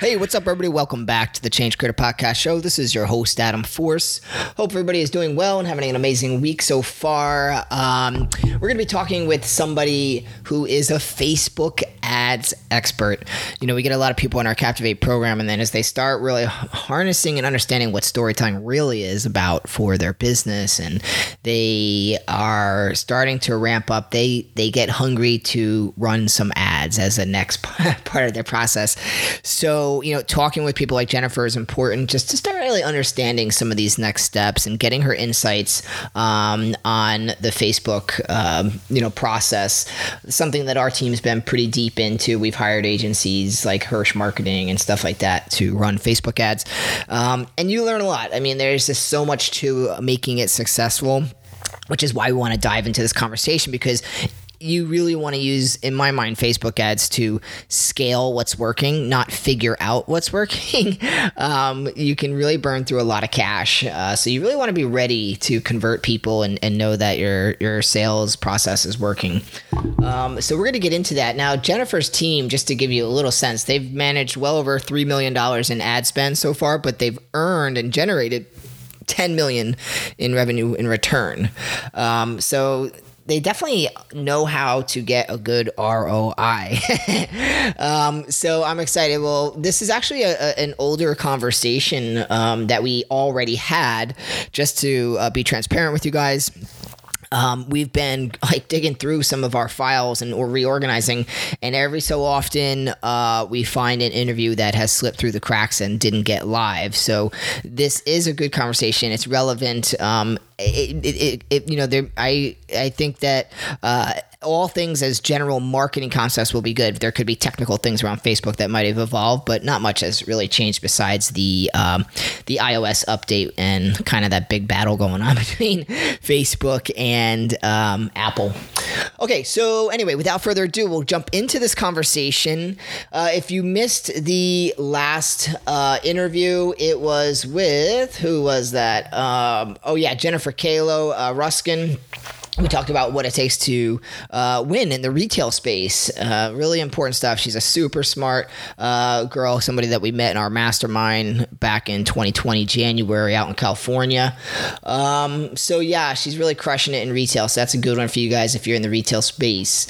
Hey, what's up, everybody? Welcome back to the Change Creator Podcast Show. This is your host, Adam Force. Hope everybody is doing well and having an amazing week so far. Um, we're going to be talking with somebody who is a Facebook ads expert. You know, we get a lot of people in our Captivate program, and then as they start really harnessing and understanding what storytelling really is about for their business, and they are starting to ramp up, they they get hungry to run some ads as the next part of their process. So, you know, talking with people like Jennifer is important just to start really understanding some of these next steps and getting her insights um, on the Facebook, um, you know, process. Something that our team's been pretty deep into. We've hired agencies like Hirsch Marketing and stuff like that to run Facebook ads. Um, and you learn a lot. I mean, there's just so much to making it successful which is why we want to dive into this conversation because you really want to use, in my mind, Facebook ads to scale what's working, not figure out what's working. um, you can really burn through a lot of cash. Uh, so you really want to be ready to convert people and, and know that your your sales process is working. Um, so we're going to get into that now. Jennifer's team, just to give you a little sense, they've managed well over three million dollars in ad spend so far, but they've earned and generated 10 million in revenue in return. Um, so they definitely know how to get a good ROI. um, so I'm excited. Well, this is actually a, a, an older conversation um, that we already had, just to uh, be transparent with you guys. Um, we've been like digging through some of our files and we're reorganizing, and every so often uh, we find an interview that has slipped through the cracks and didn't get live. So this is a good conversation. It's relevant. Um, it, it, it, you know, there, I I think that uh, all things as general marketing concepts will be good. There could be technical things around Facebook that might have evolved, but not much has really changed besides the um, the iOS update and kind of that big battle going on between Facebook and um, Apple. Okay, so anyway, without further ado, we'll jump into this conversation. Uh, if you missed the last uh, interview, it was with who was that? Um, oh yeah, Jennifer Kalo uh, Ruskin we talked about what it takes to uh, win in the retail space. Uh, really important stuff. She's a super smart uh, girl, somebody that we met in our mastermind back in 2020 January out in California. Um, so yeah, she's really crushing it in retail. So that's a good one for you guys if you're in the retail space.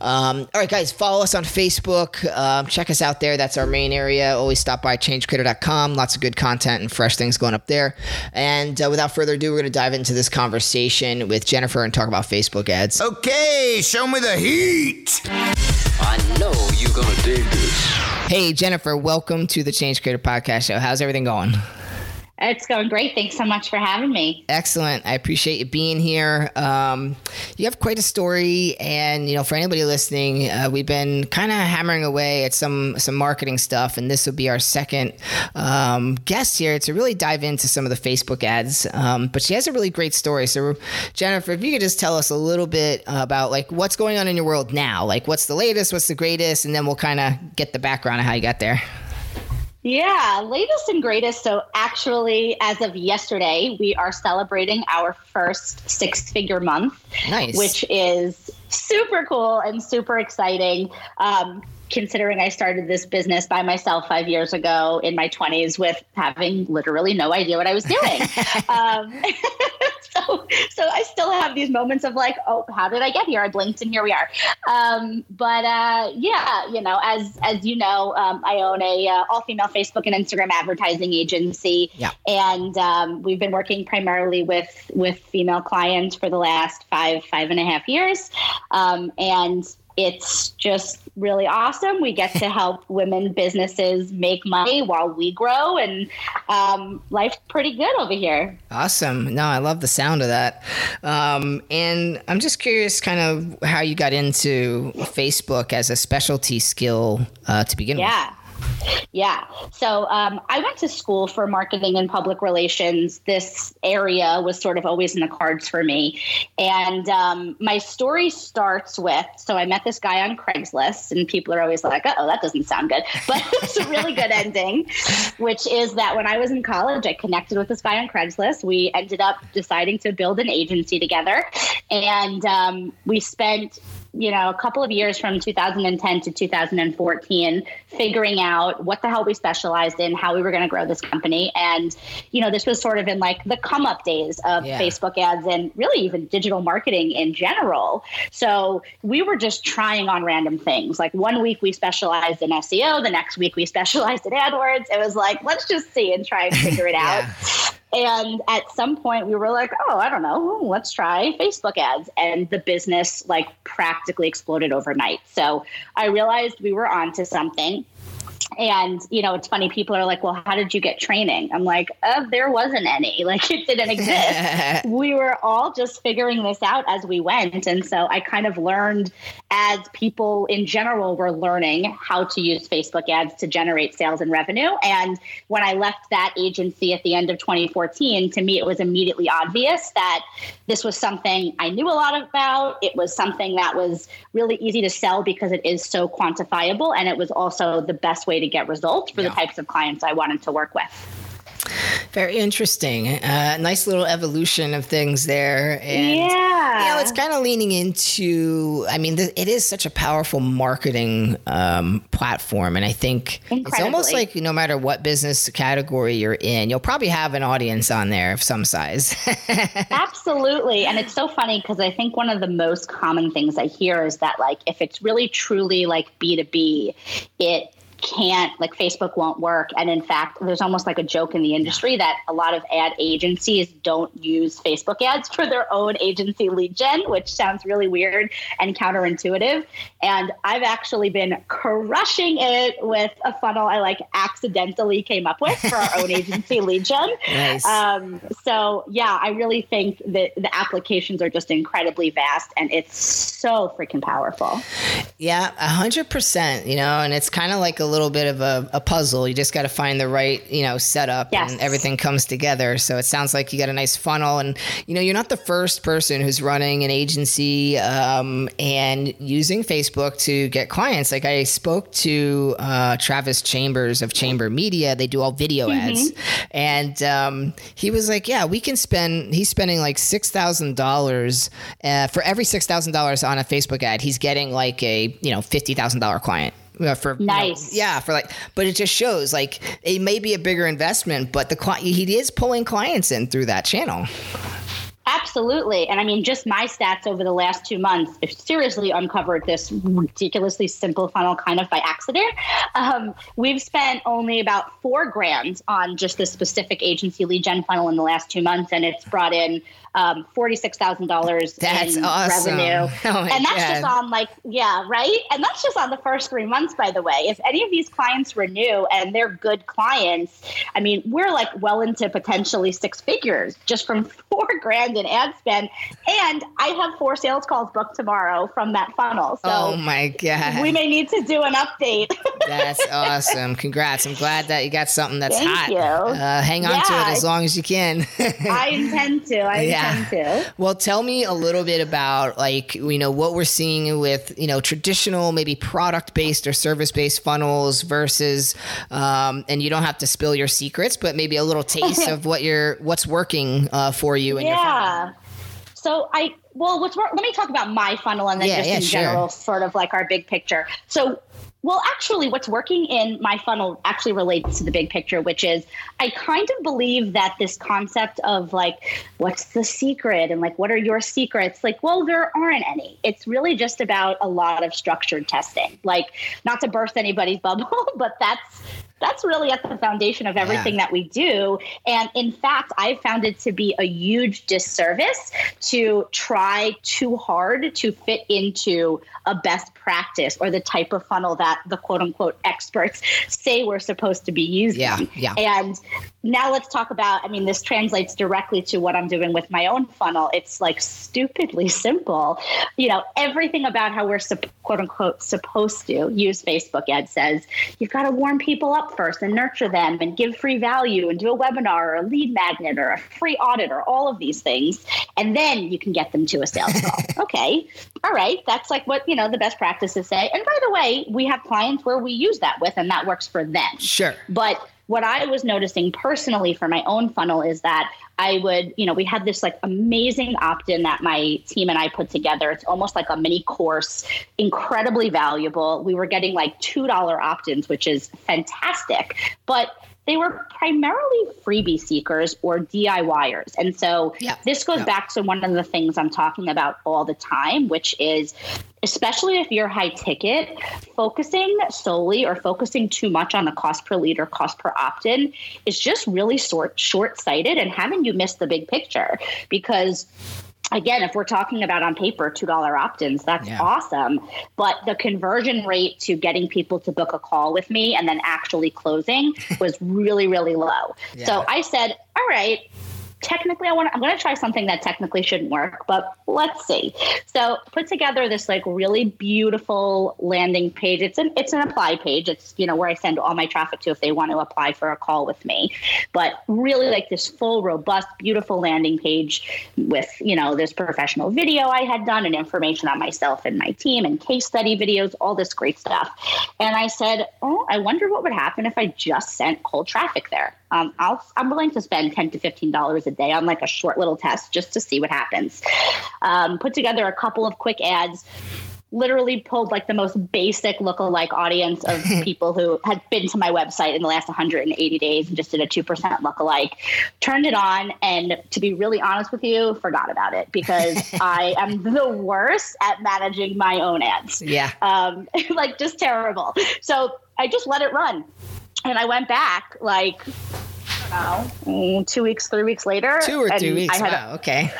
Um, all right, guys, follow us on Facebook. Um, check us out there. That's our main area. Always stop by changecreator.com. Lots of good content and fresh things going up there. And uh, without further ado, we're going to dive into this conversation with Jennifer and talk talk about Facebook ads. Okay, show me the heat. I know you're gonna dig this. Hey, Jennifer, welcome to the Change Creator Podcast Show. How's everything going? It's going great. Thanks so much for having me. Excellent. I appreciate you being here. Um, you have quite a story, and you know, for anybody listening, uh, we've been kind of hammering away at some some marketing stuff, and this will be our second um, guest here to really dive into some of the Facebook ads. Um, but she has a really great story. So, Jennifer, if you could just tell us a little bit about like what's going on in your world now, like what's the latest, what's the greatest, and then we'll kind of get the background of how you got there. Yeah, latest and greatest. So, actually, as of yesterday, we are celebrating our first six figure month, nice. which is super cool and super exciting. Um, considering I started this business by myself five years ago in my 20s with having literally no idea what I was doing. um, so, so I still have these moments of like, oh, how did I get here? I blinked and here we are. Um, but uh, yeah, you know, as as you know, um, I own a uh, all female Facebook and Instagram advertising agency, yeah. and um, we've been working primarily with with female clients for the last five five and a half years, um, and it's just really awesome. We get to help women businesses make money while we grow, and um, life's pretty good over here. Awesome. No, I love the sound of that. Um, and I'm just curious, kind of how you got into Facebook as a specialty skill uh, to begin yeah. with. Yeah. So um, I went to school for marketing and public relations. This area was sort of always in the cards for me. And um, my story starts with so I met this guy on Craigslist, and people are always like, oh, that doesn't sound good. But it's a really good ending, which is that when I was in college, I connected with this guy on Craigslist. We ended up deciding to build an agency together. And um, we spent you know, a couple of years from 2010 to 2014, figuring out what the hell we specialized in, how we were going to grow this company. And, you know, this was sort of in like the come up days of yeah. Facebook ads and really even digital marketing in general. So we were just trying on random things. Like one week we specialized in SEO, the next week we specialized in AdWords. It was like, let's just see and try and figure it yeah. out. And at some point, we were like, oh, I don't know, hmm, let's try Facebook ads. And the business like practically exploded overnight. So I realized we were onto something. And, you know, it's funny. People are like, well, how did you get training? I'm like, uh, there wasn't any. Like, it didn't exist. we were all just figuring this out as we went. And so I kind of learned as people in general were learning how to use Facebook ads to generate sales and revenue. And when I left that agency at the end of 2014, to me, it was immediately obvious that this was something I knew a lot about. It was something that was really easy to sell because it is so quantifiable. And it was also the best way to get results for yeah. the types of clients I wanted to work with. Very interesting. Uh, nice little evolution of things there. And, yeah. You know, it's kind of leaning into, I mean, th- it is such a powerful marketing um, platform. And I think Incredibly. it's almost like no matter what business category you're in, you'll probably have an audience on there of some size. Absolutely. And it's so funny because I think one of the most common things I hear is that, like, if it's really truly like B2B, it can't like Facebook won't work. And in fact, there's almost like a joke in the industry that a lot of ad agencies don't use Facebook ads for their own agency lead gen, which sounds really weird and counterintuitive. And I've actually been crushing it with a funnel I like accidentally came up with for our own agency lead gen. Nice. Um, so yeah, I really think that the applications are just incredibly vast and it's so freaking powerful. Yeah, a hundred percent, you know, and it's kind of like a little bit of a, a puzzle. You just got to find the right, you know, setup yes. and everything comes together. So it sounds like you got a nice funnel. And, you know, you're not the first person who's running an agency um, and using Facebook to get clients. Like I spoke to uh, Travis Chambers of Chamber Media. They do all video mm-hmm. ads. And um, he was like, yeah, we can spend, he's spending like $6,000 uh, for every $6,000 on a Facebook ad. He's getting like a, you know, $50,000 client uh, for nice. You know, yeah, for like, but it just shows like it may be a bigger investment, but the he is pulling clients in through that channel. Absolutely. And I mean, just my stats over the last two months have seriously uncovered this ridiculously simple funnel kind of by accident. Um, we've spent only about four grand on just this specific agency lead gen funnel in the last two months, and it's brought in um, $46,000 that's in awesome. revenue. Oh and that's God. just on like, yeah, right? And that's just on the first three months, by the way. If any of these clients renew and they're good clients, I mean, we're like well into potentially six figures just from four grand in ad spend. And I have four sales calls booked tomorrow from that funnel. So oh my God. We may need to do an update. that's awesome. Congrats. I'm glad that you got something that's hot. Thank hot. You. Uh, hang on yeah, to it as long as you can. I intend to. I yeah yeah. Well, tell me a little bit about like you know what we're seeing with you know traditional maybe product based or service based funnels versus, um, and you don't have to spill your secrets, but maybe a little taste of what you're what's working uh, for you in yeah. your funnel. So I well, what's let me talk about my funnel and then yeah, just yeah, in sure. general, sort of like our big picture. So well, actually, what's working in my funnel actually relates to the big picture, which is I kind of believe that this concept of like, what's the secret and like, what are your secrets? Like, well, there aren't any. It's really just about a lot of structured testing. Like, not to burst anybody's bubble, but that's that's really at the foundation of everything yeah. that we do. And in fact, I found it to be a huge disservice to try too hard to fit into a best practice or the type of funnel that the quote unquote experts say we're supposed to be using. Yeah, yeah. And now let's talk about, I mean, this translates directly to what I'm doing with my own funnel. It's like stupidly simple. You know, everything about how we're quote unquote supposed to use Facebook ads says you've got to warm people up first and nurture them and give free value and do a webinar or a lead magnet or a free audit or all of these things. And then you can get them to a sales call. okay. All right. That's like what, you know, the best practices say. And by the way, we have clients where we use that with and that works for them. Sure. But what I was noticing personally for my own funnel is that I would, you know, we had this like amazing opt in that my team and I put together. It's almost like a mini course, incredibly valuable. We were getting like $2 opt ins, which is fantastic. But they were primarily freebie seekers or DIYers. And so Yeah. this goes Yeah. back to one of the things I'm talking about all the time, which is especially if you're high ticket, focusing solely or focusing too much on the cost per lead or cost per opt in is just really short short sighted and having you miss the big picture because again, if we're talking about on paper $2 opt ins, that's Yeah. awesome. But the conversion rate to getting people to book a call with me and then actually closing was really, really low. Yeah. So I said, all right. Technically, I want. I'm going to try something that technically shouldn't work, but let's see. So, put together this like really beautiful landing page. It's an it's an apply page. It's you know where I send all my traffic to if they want to apply for a call with me. But really, like this full, robust, beautiful landing page with you know this professional video I had done and information on myself and my team and case study videos, all this great stuff. And I said, oh, I wonder what would happen if I just sent cold traffic there. Um, I'll, I'm willing to spend ten to fifteen dollars a day on like a short little test just to see what happens. Um, put together a couple of quick ads. Literally pulled like the most basic lookalike audience of people who had been to my website in the last 180 days and just did a 2% lookalike. Turned it on, and to be really honest with you, forgot about it because I am the worst at managing my own ads Yeah. um, like just terrible. So I just let it run, and I went back like Know, mm, two weeks, three weeks later. Two or three weeks. I had, wow. Okay.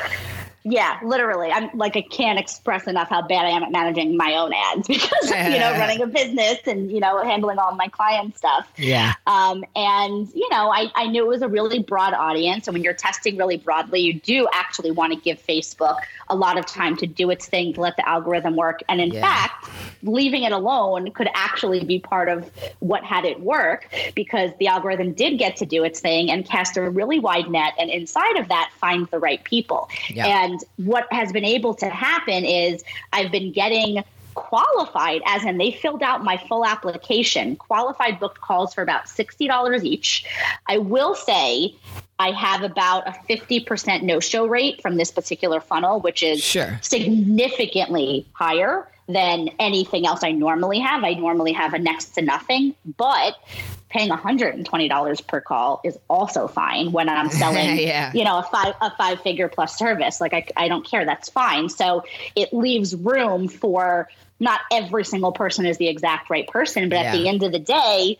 Yeah, literally. I'm like I can't express enough how bad I am at managing my own ads because you know running a business and you know handling all my client stuff. Yeah. Um, and you know, I, I knew it was a really broad audience. And when you're testing really broadly, you do actually want to give Facebook a lot of time to do its thing, to let the algorithm work. And in Yeah. fact, leaving it alone could actually be part of what had it work because the algorithm did get to do its thing and cast a really wide net. And inside of that, find the right people. Yeah. And what has been able to happen is I've been getting qualified as in they filled out my full application qualified booked calls for about $60 each i will say i have about a 50% no show rate from this particular funnel which is Sure. significantly higher than anything else i normally have i normally have a next to nothing but paying $120 per call is also fine when i'm selling Yeah. you know a five a five figure plus service. Like I, I don't care. That's fine. So it leaves room for not every single person is the exact right person but at the end of the day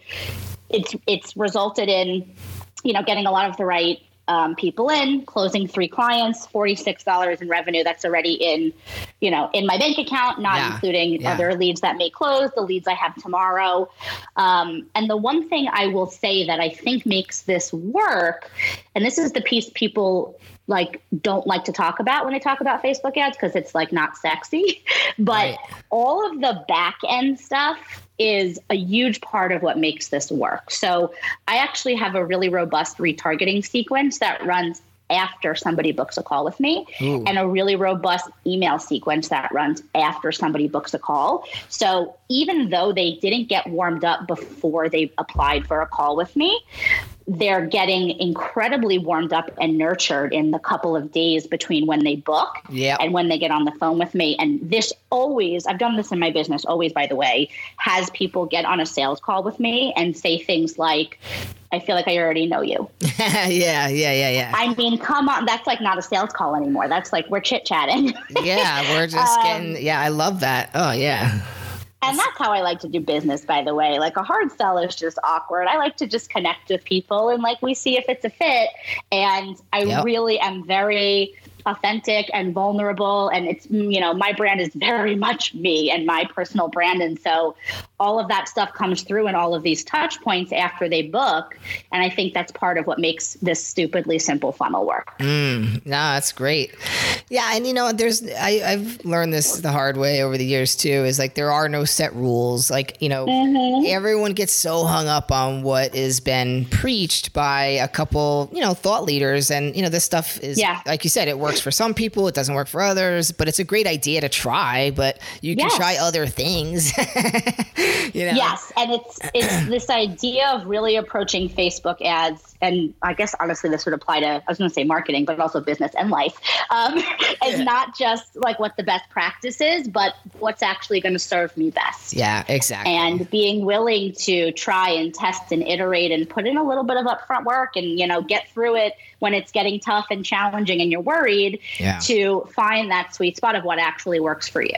it's it's resulted in you know getting a lot of the right um, people in closing three clients $46 in revenue that's already in you know in my bank account not Yeah. including Yeah. other leads that may close the leads i have tomorrow um, and the one thing i will say that i think makes this work and this is the piece people like don't like to talk about when they talk about facebook ads because it's like not sexy but Right. all of the back end stuff is a huge part of what makes this work. So I actually have a really robust retargeting sequence that runs after somebody books a call with me Ooh. and a really robust email sequence that runs after somebody books a call. So even though they didn't get warmed up before they applied for a call with me, they're getting incredibly warmed up and nurtured in the couple of days between when they book Yep. and when they get on the phone with me. And this always, I've done this in my business, always, by the way, has people get on a sales call with me and say things like, I feel like I already know you. yeah. Yeah. Yeah. Yeah. I mean, come on, that's like not a sales call anymore. That's like we're chit chatting. yeah. We're just Um, getting. Yeah. I love that. Oh yeah. And that's how I like to do business, by the way. Like a hard sell is just awkward. I like to just connect with people and like we see if it's a fit. And I Yep. really am very authentic and vulnerable. And it's you know my brand is very much me and my personal brand. And so all of that stuff comes through in all of these touch points after they book. And i think that's part of what makes this stupidly simple funnel work. Mm, no that's great. Yeah and you know there's I, i've learned this the hard way over the years too is like there are no set rules. Like you know mm-hmm. everyone gets so hung up on what has been preached by a couple you know thought leaders. And you know this stuff is yeah. like you said it works for some people it doesn't work for others but it's a great idea to try but you can yes. try other things you know? Yes, and it's it's this idea of really approaching Facebook ads, and I guess honestly, this would apply to I was going to say marketing, but also business and life. Um, yeah. not just like what the best practice is, but what's actually going to serve me best. Yeah, exactly. And being willing to try and test and iterate and put in a little bit of upfront work, and you know, get through it when it's getting tough and challenging and you're worried yeah. to find that sweet spot of what actually works for you.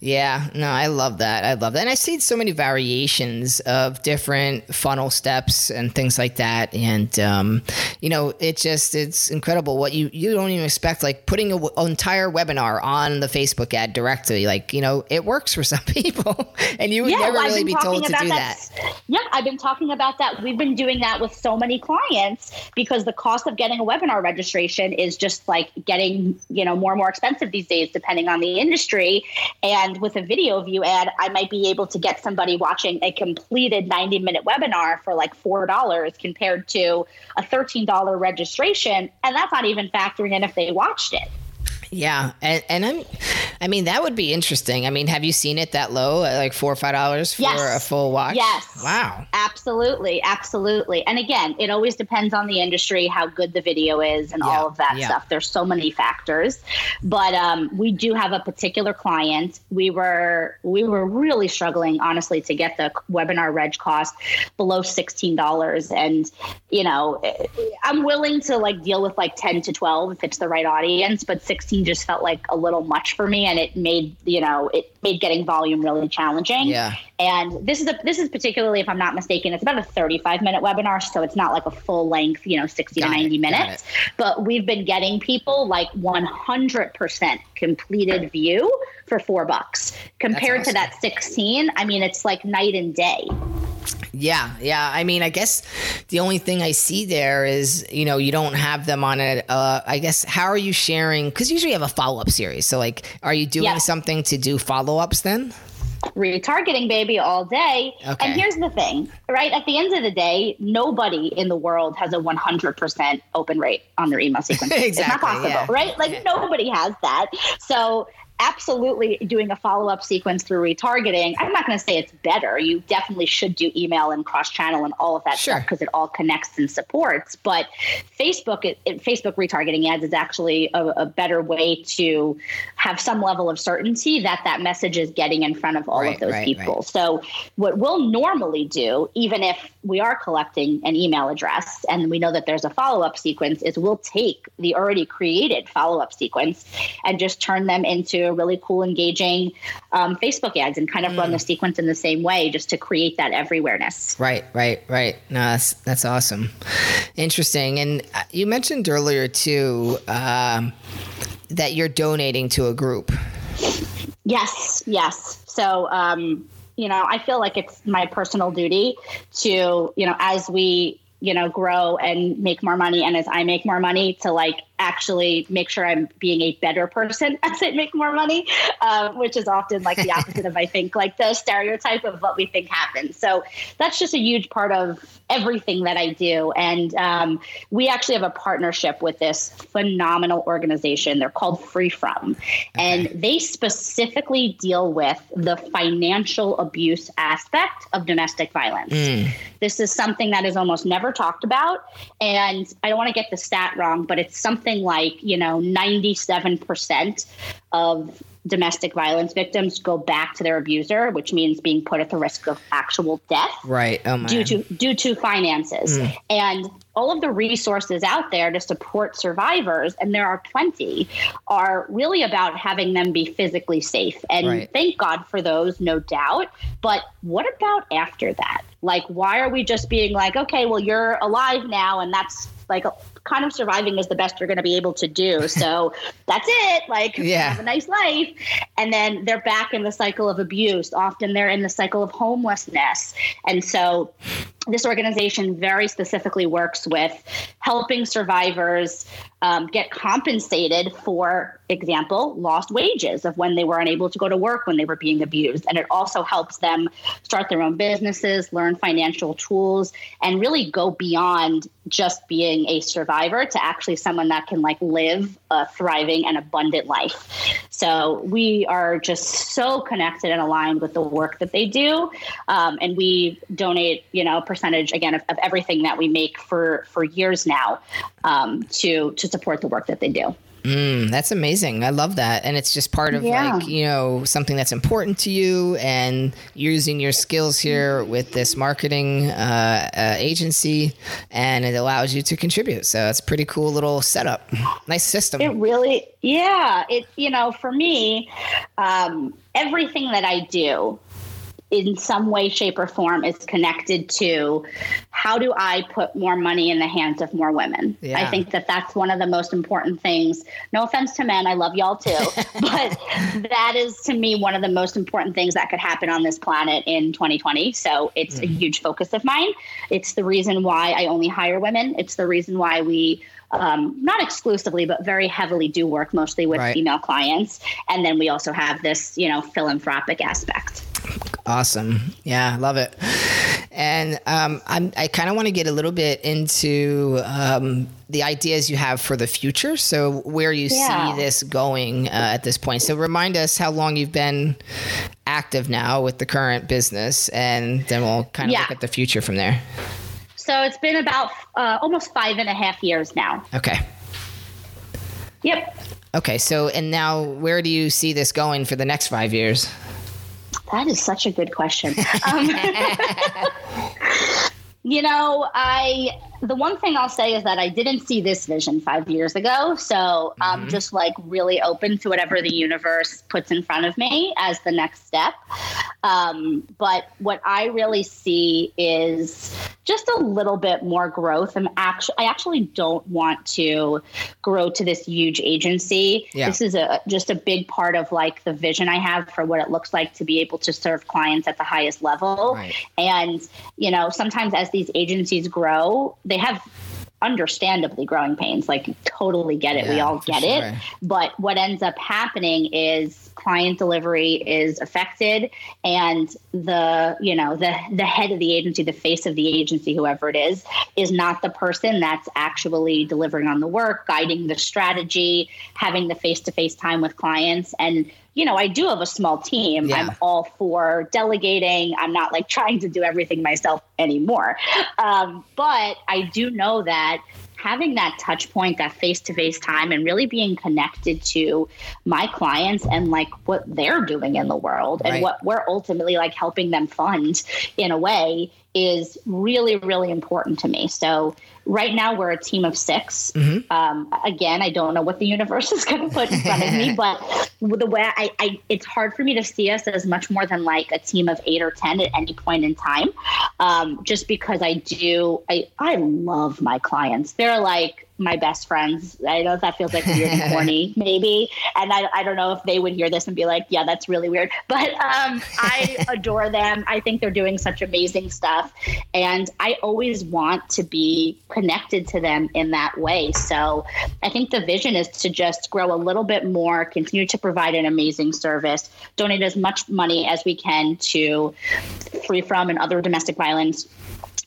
Yeah, no, I love that. I love that. And I've seen so many variations of different funnel steps and things like that. And, um, you know, it just, it's incredible what you, you don't even expect, like putting an entire webinar on the Facebook ad directly. Like, you know, it works for some people and you would yeah, never well, really be told to do that. that. Yeah, I've been talking about that. We've been doing that with so many clients because the cost of getting a webinar registration is just like getting, you know, more and more expensive these days, depending on the industry. And with a video view ad, I might be able to get somebody watching a completed 90 minute webinar for like $4 compared to a $13 registration. And that's not even factoring in if they watched it. Yeah, and, and I'm, I mean that would be interesting. I mean, have you seen it that low, like four or five dollars for yes. a full watch? Yes. Wow. Absolutely, absolutely. And again, it always depends on the industry, how good the video is, and yeah. all of that yeah. stuff. There's so many factors, but um, we do have a particular client. We were we were really struggling, honestly, to get the webinar reg cost below sixteen dollars, and you know, I'm willing to like deal with like ten to twelve if it's the right audience, but sixteen just felt like a little much for me and it made you know it made getting volume really challenging. Yeah. And this is a this is particularly if i'm not mistaken it's about a 35 minute webinar so it's not like a full length you know 60 got to 90 it, minutes. But we've been getting people like 100% completed view for four bucks. Compared awesome. to that 16 i mean it's like night and day yeah, yeah. I mean, I guess the only thing I see there is, you know, you don't have them on it. Uh, I guess how are you sharing? Because usually you have a follow up series. So, like, are you doing yes. something to do follow ups then? retargeting baby all day. Okay. And here's the thing, right? At the end of the day, nobody in the world has a 100% open rate on their email sequence. exactly, it's not possible, yeah. right? Like yeah. nobody has that. So absolutely doing a follow up sequence through retargeting. I'm not going to say it's better. You definitely should do email and cross channel and all of that sure. stuff because it all connects and supports. But Facebook, it, it, Facebook retargeting ads is actually a, a, better way to have some level of certainty that that message is getting in front of all right, of those right, people. Right. So what we'll normally do, even if we are collecting an email address and we know that there's a follow up sequence, is we'll take the already created follow up sequence and just turn them into really cool, engaging um, Facebook ads and kind of mm. run the mm. sequence in the same way just to create that everywhereness. Right, right, right. No, that's that's awesome, interesting. And uh, you mentioned earlier too um, that you're donating to a group. Yes, yes. So. Um, you know, I feel like it's my personal duty to, you know, as we you know grow and make more money and as i make more money to like actually make sure I'm being a better person as I make more money, uh, which is often like the opposite of I think like the stereotype of what we think happens. So that's just a huge part of everything that I do. And um, we actually have a partnership with this phenomenal organization. They're called FreeFrom, okay. and they specifically deal with the financial abuse aspect of domestic violence. Mm. This is something that is almost never talked about, and I don't want to get the stat wrong, but it's something something like, you know, 97% of domestic violence victims go back to their abuser, which means being put at the risk of actual death. Right. Oh due to due to finances. Mm. And all of the resources out there to support survivors, and there are plenty, are really about having them be physically safe. And right. thank God for those, no doubt. But what about after that? Like, why are we just being like, okay, well, you're alive now, and that's like kind of surviving is the best you're going to be able to do. So that's it. Like, Yeah. have a nice life. And then they're back in the cycle of abuse. Often they're in the cycle of homelessness. And so this organization very specifically works with helping survivors um, get compensated for example lost wages of when they were unable to go to work when they were being abused and it also helps them start their own businesses learn financial tools and really go beyond just being a survivor to actually someone that can like live a thriving and abundant life. So we are just so connected and aligned with the work that they do. Um, and we donate you know a percentage again of, of everything that we make for for years now um, to to support the work that they do Mm, that's amazing. I love that. And it's just part of Yeah. like, you know, something that's important to you and using your skills here with this marketing uh, uh, agency and it allows you to contribute. So it's a pretty cool little setup. Nice system. It really, yeah. It, you know, for me, um, everything that I do in some way, shape, or form is connected to how do I put more money in the hands of more women. Yeah. I think that that's one of the most important things. No offense to men, I love y'all too, but that is to me one of the most important things that could happen on this planet in 2020. So it's a huge focus of mine. It's the reason why I only hire women. It's the reason why we um, not exclusively, but very heavily do work mostly with Right. female clients. And then we also have this, you know, philanthropic aspect. Awesome. Yeah, I love it. And um, I'm, I kind of want to get a little bit into um, the ideas you have for the future. So, where you Yeah. see this going uh, at this point. So, remind us how long you've been active now with the current business, and then we'll kind of Yeah. look at the future from there. So it's been about uh, almost five and a half years now. Okay. Yep. Okay. So, and now where do you see this going for the next five years? That is such a good question. Um, you know, I the one thing I'll say is that I didn't see this vision five years ago. So I'm just like really open to whatever the universe puts in front of me as the next step. Um, but what I really see is just a little bit more growth. I'm actually, I actually don't want to grow to this huge agency. Yeah. This is a just a big part of like the vision I have for what it looks like to be able to serve clients at the highest level. Right. And, you know, sometimes as these agencies grow, they have understandably growing pains. Like, totally get it. we all get sure. it. But what ends up happening is client delivery is affected and the, you know, the the head of the agency, the face of the agency, whoever it is, is not the person that's actually delivering on the work, guiding the strategy, having the face-to-face time with clients and you know, I do have a small team. Yeah. I'm all for delegating. I'm not like trying to do everything myself anymore. Um, but I do know that having that touch point, that face to face time, and really being connected to my clients and like what they're doing in the world Right. and what we're ultimately like helping them fund in a way is really, really important to me. So right now we're a team of 6 Um, again, I don't know what the universe is going to put in front of me, but the way I, I, it's hard for me to see us as much more than like a team of eight or 10 at any point in time. Um, just because I do, I, I love my clients. They're like, my best friends. I know that feels like weird and corny, maybe. And I, I don't know if they would hear this and be like, yeah, that's really weird. But um, I adore them. I think they're doing such amazing stuff. And I always want to be connected to them in that way. So I think the vision is to just grow a little bit more, continue to provide an amazing service, donate as much money as we can to FreeFrom and other domestic violence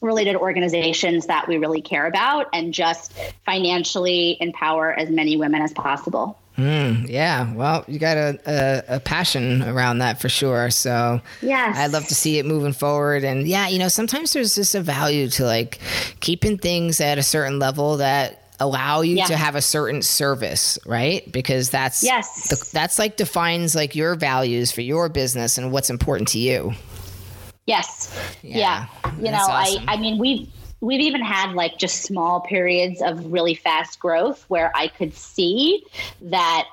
related organizations that we really care about and just financially empower as many women as possible. Hmm, yeah, well, you got a, a, a passion around that for sure. So yeah, I'd love to see it moving forward. And yeah, you know, sometimes there's just a value to like keeping things at a certain level that allow you Yeah. to have a certain service, right? Because that's Yes. the, that's like defines like your values for your business and what's important to you. Yes. Yeah, Yeah. You know, awesome. I I mean we've we've even had like just small periods of really fast growth where I could see that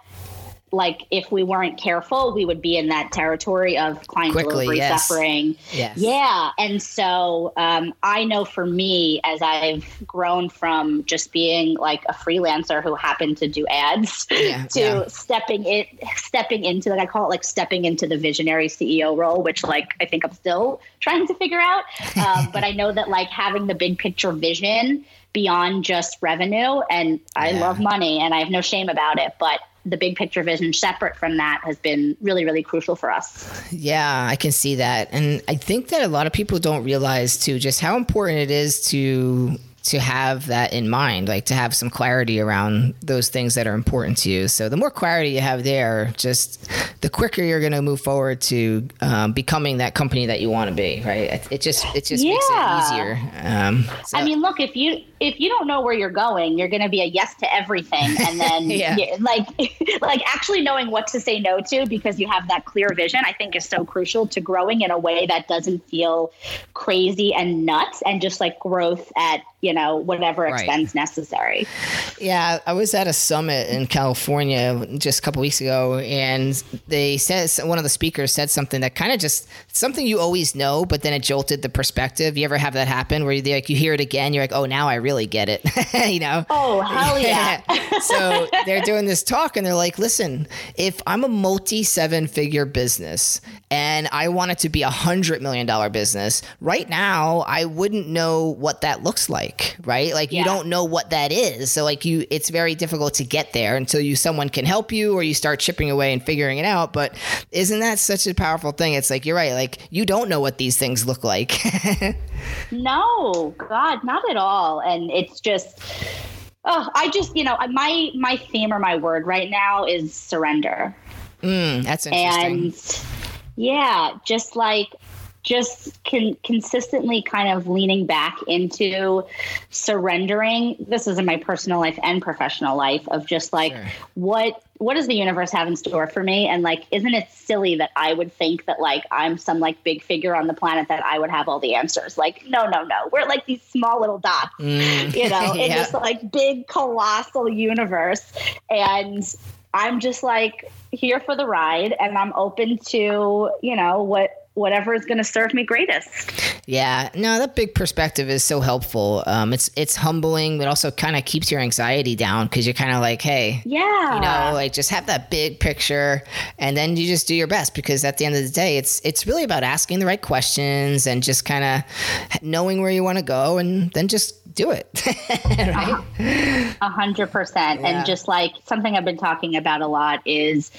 like if we weren't careful, we would be in that territory of client Quickly, delivery yes. suffering. Yes. Yeah. And so um, I know for me, as I've grown from just being like a freelancer who happened to do ads Yeah, to yeah. stepping it, stepping into like I call it like stepping into the visionary CEO role, which like I think I'm still trying to figure out. Um, but I know that like having the big picture vision beyond just revenue, and I Yeah. love money and I have no shame about it, but the big picture vision separate from that has been really, really crucial for us. Yeah, I can see that. And I think that a lot of people don't realize too just how important it is to to have that in mind, like to have some clarity around those things that are important to you. So the more clarity you have there, just the quicker you're going to move forward to um, becoming that company that you want to be, right? It, it just it just makes it easier. Um, so- I mean, look, if you if you don't know where you're going, you're going to be a yes to everything, and then Yeah. you- like like actually knowing what to say no to because you have that clear vision, I think is so crucial to growing in a way that doesn't feel crazy and nuts, and just like growth at you know whatever Right. expense necessary. Yeah, I was at a summit in California just a couple weeks ago, and they said one of the speakers said something that kind of just something you always know, but then it jolted the perspective. You ever have that happen where you like you hear it again, you're like, oh, now I really get it, you know? Oh hell yeah! so they're doing this talk and they're like, listen, if I'm a multi seven figure business and I want it to be a hundred million dollar business, right now I wouldn't know what that looks like, right? Like you don't know what that is. So like you it's very difficult to get there until you someone can help you or you start chipping away and figuring it out. But isn't that such a powerful thing? It's like you're right, like you don't know what these things look like. No, God, not at all. And it's just, oh, I just, you know, my my theme or my word right now is surrender. Mm, that's interesting. and yeah just like just con- consistently kind of leaning back into surrendering this is in my personal life and professional life of just like Sure. what what does the universe have in store for me and like isn't it silly that i would think that like i'm some like big figure on the planet that i would have all the answers like no no no we're like these small little dots Mm. you know, in Yeah. this like big colossal universe. And I'm just like here for the ride and I'm open to, you know, what whatever is going to serve me greatest. Yeah, no, that big perspective is so helpful. Um, it's it's humbling, but also kind of keeps your anxiety down because you're kind of like, hey, Yeah. you know, like just have that big picture, and then you just do your best because at the end of the day, it's it's really about asking the right questions and just kind of knowing where you want to go, and then just do it. right? A hundred percent. And just like something I've been talking about a lot is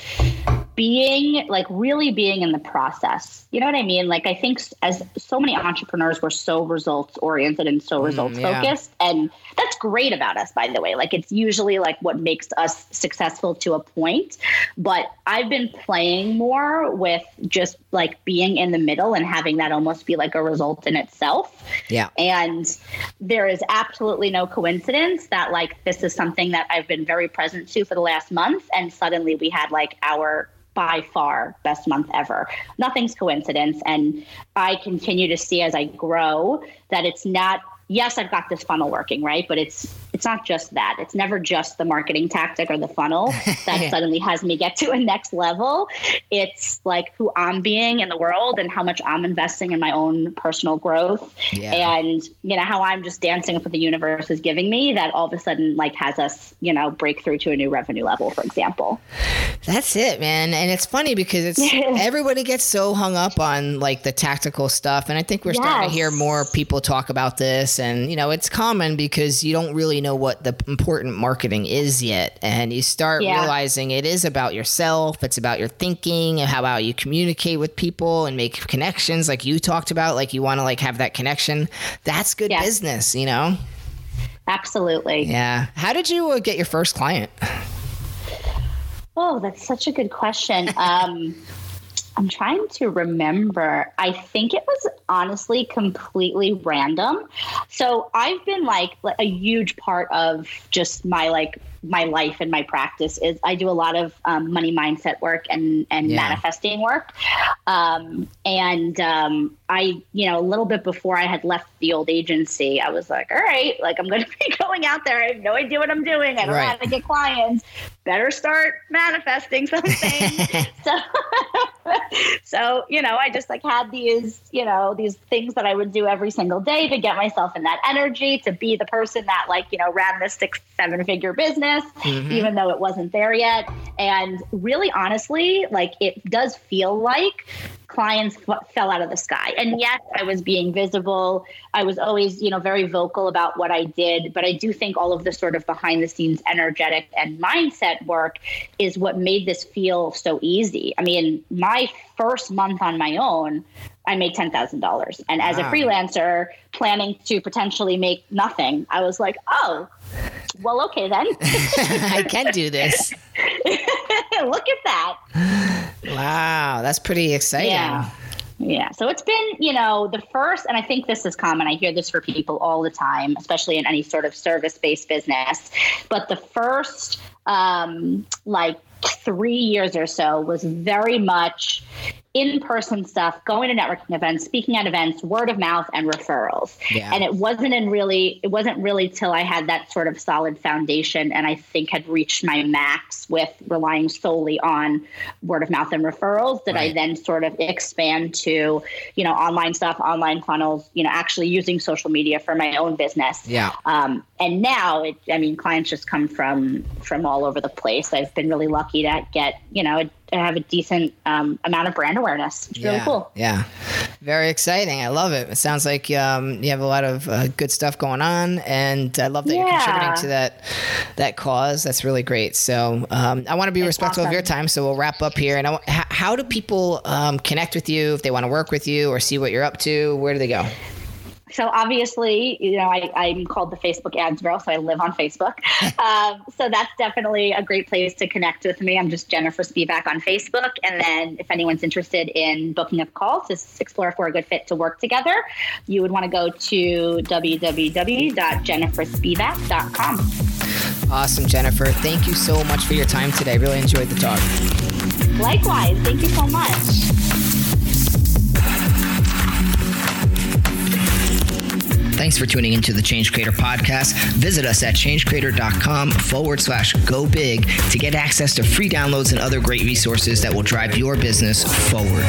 being like really being in the process. You know what I mean? Like I think as so many entrepreneurs we're so results oriented and so results Mm, yeah. focused and that's great about us by the way. Like it's usually like what makes us successful to a point, but I've been playing more with just like being in the middle and having that almost be like a result in itself. Yeah. And there is absolutely no coincidence that like this is something that I've been very present to for the last month. And suddenly we had like our by far best month ever. Nothing's coincidence. And I continue to see as I grow that it's not yes, I've got this funnel working, right? But it's it's not just that. It's never just the marketing tactic or the funnel that suddenly has me get to a next level. It's like who I'm being in the world and how much I'm investing in my own personal growth. Yeah. And you know how I'm just dancing with what the universe is giving me that all of a sudden like has us, you know, break through to a new revenue level, for example. That's it, man. And it's funny because it's everybody gets so hung up on like the tactical stuff. And I think we're starting to hear more people talk about this. And, you know, it's common because you don't really know what the important marketing is yet. And you start Yeah. realizing it is about yourself, it's about your thinking, and how about you communicate with people and make connections like you talked about. Like you want to like have that connection. That's good Yeah. business, you know? Absolutely. Yeah. How did you uh, get your first client? Oh, that's such a good question. Um, I'm trying to remember. I think it was honestly completely random. So I've been like a huge part of just my like my life and my practice is I do a lot of um, money mindset work and and Yeah. manifesting work. Um, and um, I, you know, a little bit before I had left the old agency, I was like, all right, like I'm going to be going out there. I have no idea what I'm doing. I don't know how to get clients. Better start manifesting something. so, so, you know, I just like had these, you know, these things that I would do every single day to get myself in that energy to be the person that like, you know, ran this six, seven figure business, mm-hmm. even though it wasn't there yet. And really honestly, like it does feel like clients f- fell out of the sky. And yes, I was being visible. I was always, you know, very vocal about what I did. But I do think all of the sort of behind the scenes energetic and mindset work is what made this feel so easy. I mean, my first month on my own, I made ten thousand dollars, and as wow. a freelancer planning to potentially make nothing, I was like, "Oh, well, okay then. I can do this. Look at that. Wow, that's pretty exciting. Yeah. Yeah. So it's been, you know, the first, and I think this is common. I hear this for people all the time, especially in any sort of service based business. But the first, um, like, three years or so was very much in-person stuff, going to networking events, speaking at events, word of mouth, and referrals. Yeah. And it wasn't in really, it wasn't really till I had that sort of solid foundation, and I think had reached my max with relying solely on word of mouth and referrals that right. I then sort of expand to, you know, online stuff, online funnels, you know, actually using social media for my own business. Yeah. Um, and now, it, I mean, clients just come from from all over the place. I've been really lucky to get, you know, have a decent um, amount of brand awareness. It's yeah, really cool. Yeah, very exciting. I love it. It sounds like um, you have a lot of uh, good stuff going on, and I love that yeah. you're contributing to that that cause. That's really great. So um, I want to be it's respectful awesome. of your time, so we'll wrap up here. And I, how, how do people um, connect with you if they want to work with you or see what you're up to? Where do they go? So obviously, you know, I, am called the Facebook ads girl, so I live on Facebook. um, so that's definitely a great place to connect with me. I'm just Jennifer Spivak on Facebook. And then if anyone's interested in booking a call to explore if we're a good fit to work together, you would want to go to www.jenniferspivak.com. Awesome, Jennifer. Thank you so much for your time today. Really enjoyed the talk. Likewise. Thank you so much. Thanks for tuning into the Change Creator podcast. Visit us at changecreator.com forward slash go big to get access to free downloads and other great resources that will drive your business forward.